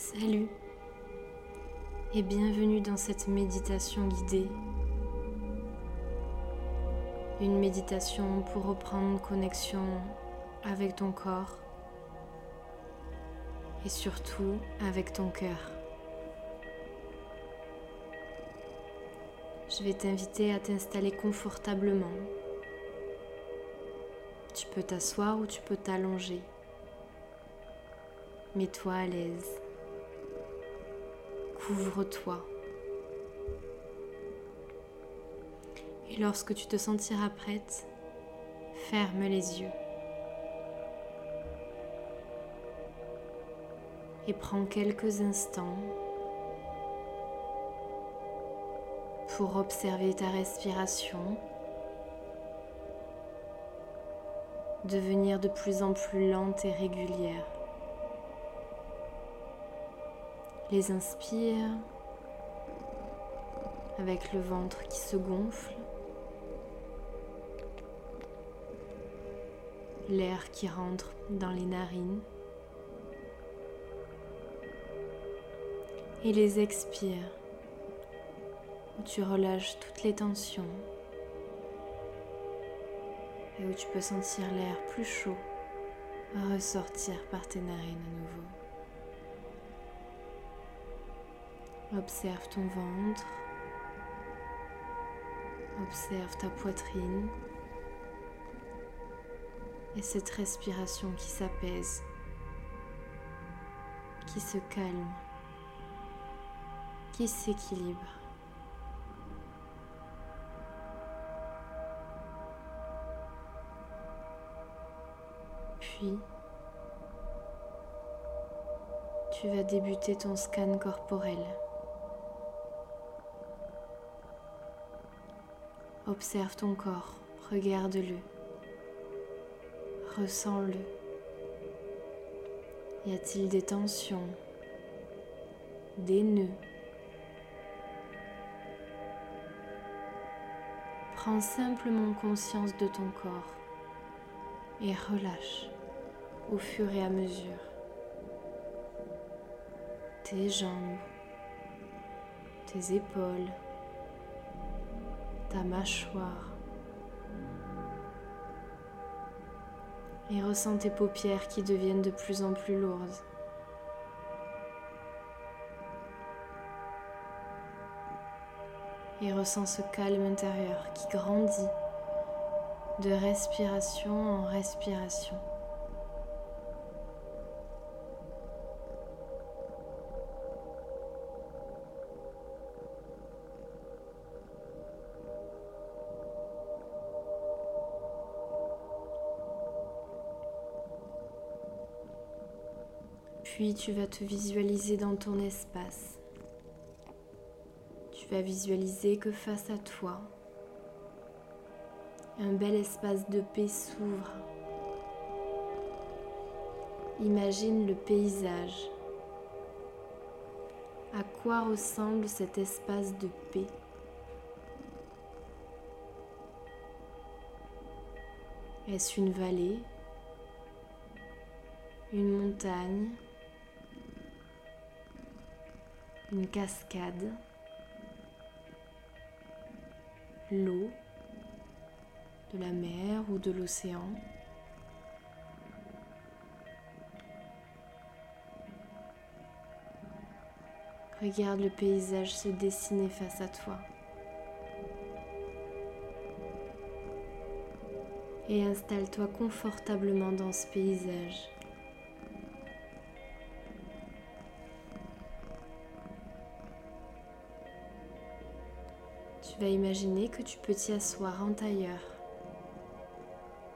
Salut et bienvenue dans cette méditation guidée. Une méditation pour reprendre connexion avec ton corps et surtout avec ton cœur. Je vais t'inviter à t'installer confortablement. Tu peux t'asseoir ou tu peux t'allonger. Mets-toi à l'aise. Couvre-toi. Et lorsque tu te sentiras prête, ferme les yeux. Et prends quelques instants pour observer ta respiration devenir de plus en plus lente et régulière. Les inspire avec le ventre qui se gonfle, l'air qui rentre dans les narines et les expire où tu relâches toutes les tensions et où tu peux sentir l'air plus chaud ressortir par tes narines à nouveau. Observe ton ventre, observe ta poitrine et cette respiration qui s'apaise, qui se calme, qui s'équilibre. Puis, tu vas débuter ton scan corporel. Observe ton corps, regarde-le, ressens-le. Y a-t-il des tensions, des nœuds? Prends simplement conscience de ton corps et relâche au fur et à mesure tes jambes, tes épaules, ta mâchoire et ressens tes paupières qui deviennent de plus en plus lourdes. Et ressens ce calme intérieur qui grandit de respiration en respiration. Puis tu vas te visualiser dans ton espace. Tu vas visualiser que face à toi, un bel espace de paix s'ouvre. Imagine le paysage. À quoi ressemble cet espace de paix? Est-ce une vallée? Une montagne? Une cascade L'eau de la mer ou de l'océan. Regarde le paysage se dessiner face à toi. Et installe-toi confortablement dans ce paysage. Vas imaginer que tu peux t'y asseoir en tailleur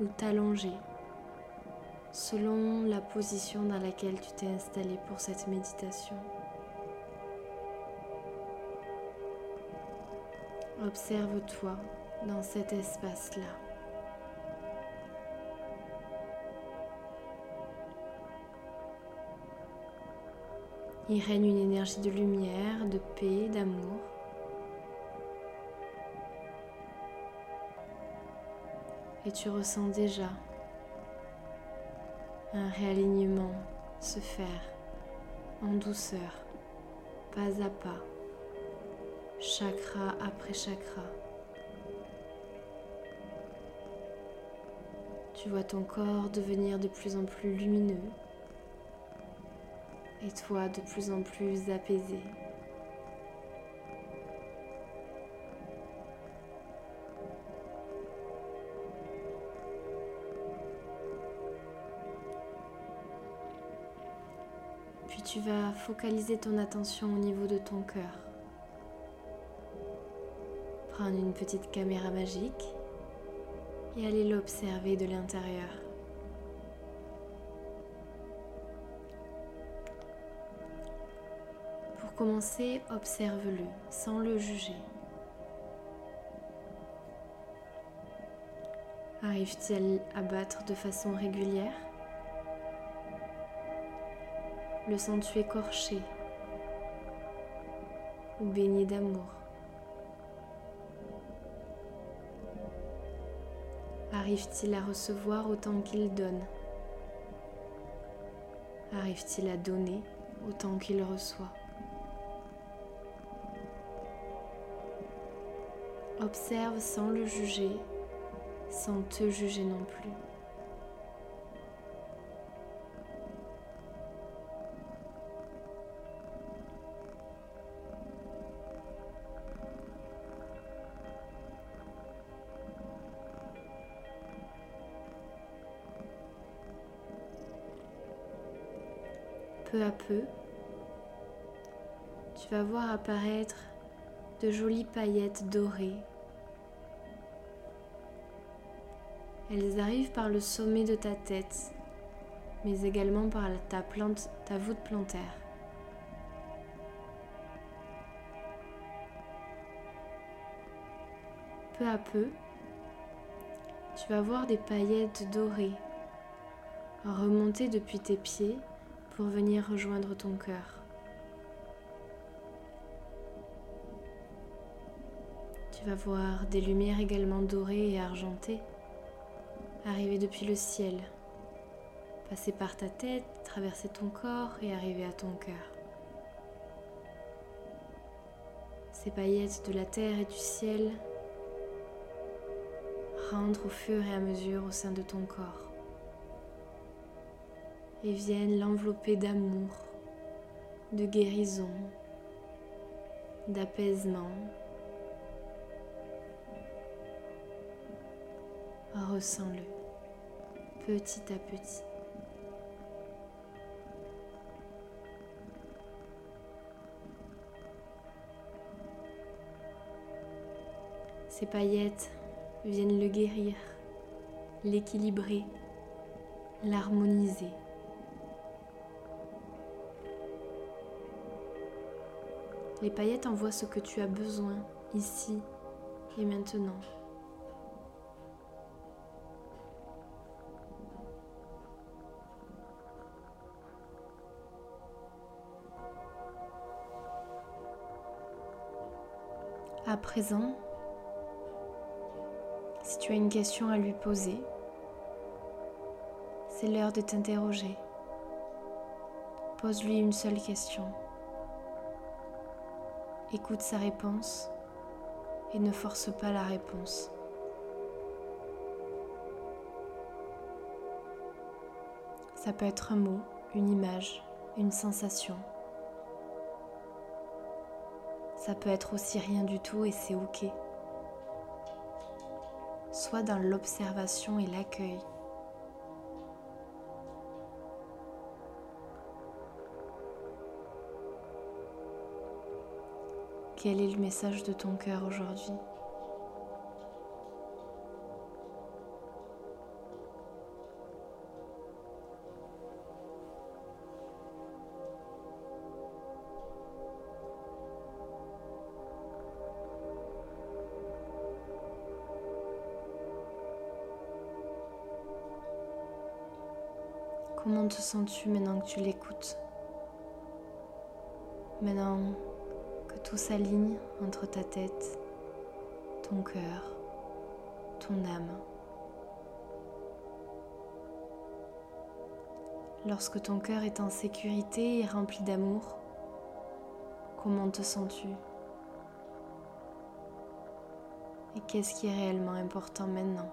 ou t'allonger selon la position dans laquelle tu t'es installé pour cette méditation. Observe-toi dans cet espace-là. Il règne une énergie de lumière, de paix, d'amour. Et tu ressens déjà un réalignement se faire en douceur, pas à pas, chakra après chakra. Tu vois ton corps devenir de plus en plus lumineux et toi de plus en plus apaisé. Puis tu vas focaliser ton attention au niveau de ton cœur. Prendre une petite caméra magique et aller l'observer de l'intérieur. Pour commencer, observe-le sans le juger. Arrive-t-il à battre de façon régulière? Le sens-tu écorché ou baigné d'amour. Arrive-t-il à recevoir autant qu'il donne? Arrive-t-il à donner autant qu'il reçoit? Observe sans le juger, sans te juger non plus. Peu à peu, tu vas voir apparaître de jolies paillettes dorées. Elles arrivent par le sommet de ta tête, mais également par ta, plante, ta voûte plantaire. Peu à peu, tu vas voir des paillettes dorées remonter depuis tes pieds pour venir rejoindre ton cœur. Tu vas voir des lumières également dorées et argentées arriver depuis le ciel, passer par ta tête, traverser ton corps et arriver à ton cœur. Ces paillettes de la terre et du ciel rentrent au fur et à mesure au sein de ton corps et viennent l'envelopper d'amour, de guérison, d'apaisement. Ressens-le petit à petit. Ces paillettes viennent le guérir, l'équilibrer, l'harmoniser. Les paillettes envoient ce que tu as besoin ici et maintenant. À présent, si tu as une question à lui poser, c'est l'heure de t'interroger. Pose-lui une seule question. Écoute sa réponse et ne force pas la réponse. Ça peut être un mot, une image, une sensation. Ça peut être aussi rien du tout et c'est ok. Sois dans l'observation et l'accueil. Quel est le message de ton cœur aujourd'hui? Comment te sens-tu maintenant que tu l'écoutes? Maintenant tout s'aligne entre ta tête, ton cœur, ton âme. Lorsque ton cœur est en sécurité et rempli d'amour, comment te sens-tu? Et qu'est-ce qui est réellement important maintenant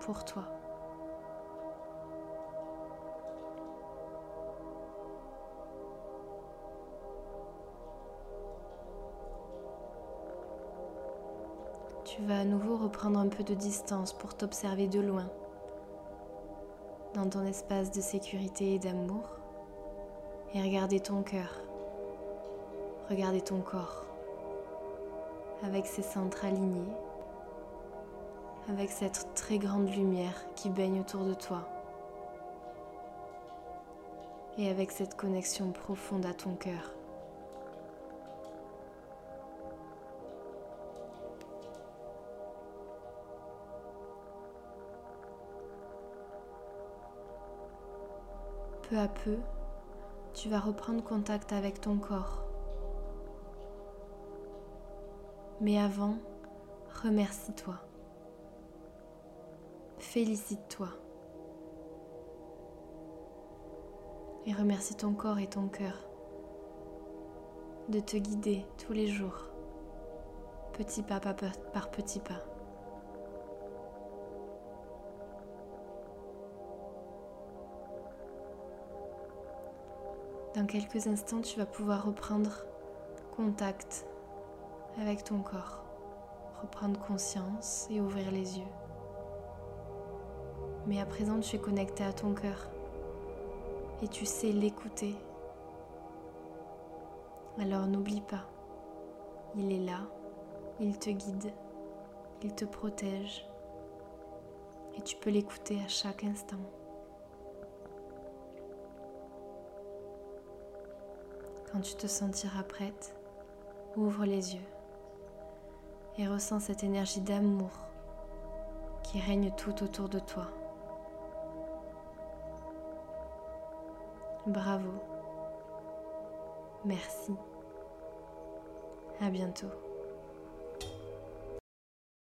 pour toi? Tu vas à nouveau reprendre un peu de distance pour t'observer de loin. Dans ton espace de sécurité et d'amour. Et regarder ton cœur, regarder ton corps. Avec ses centres alignés, avec cette très grande lumière qui baigne autour de toi. Et avec cette connexion profonde à ton cœur. Peu à peu, tu vas reprendre contact avec ton corps. Mais avant, remercie-toi. Félicite-toi. Et remercie ton corps et ton cœur de te guider tous les jours, petit pas par petit pas. Dans quelques instants, tu vas pouvoir reprendre contact avec ton corps, reprendre conscience et ouvrir les yeux. Mais à présent, tu es connecté à ton cœur et tu sais l'écouter. Alors n'oublie pas, il est là, il te guide, il te protège et tu peux l'écouter à chaque instant. Quand tu te sentiras prête, ouvre les yeux et ressens cette énergie d'amour qui règne tout autour de toi. Bravo. Merci. À bientôt.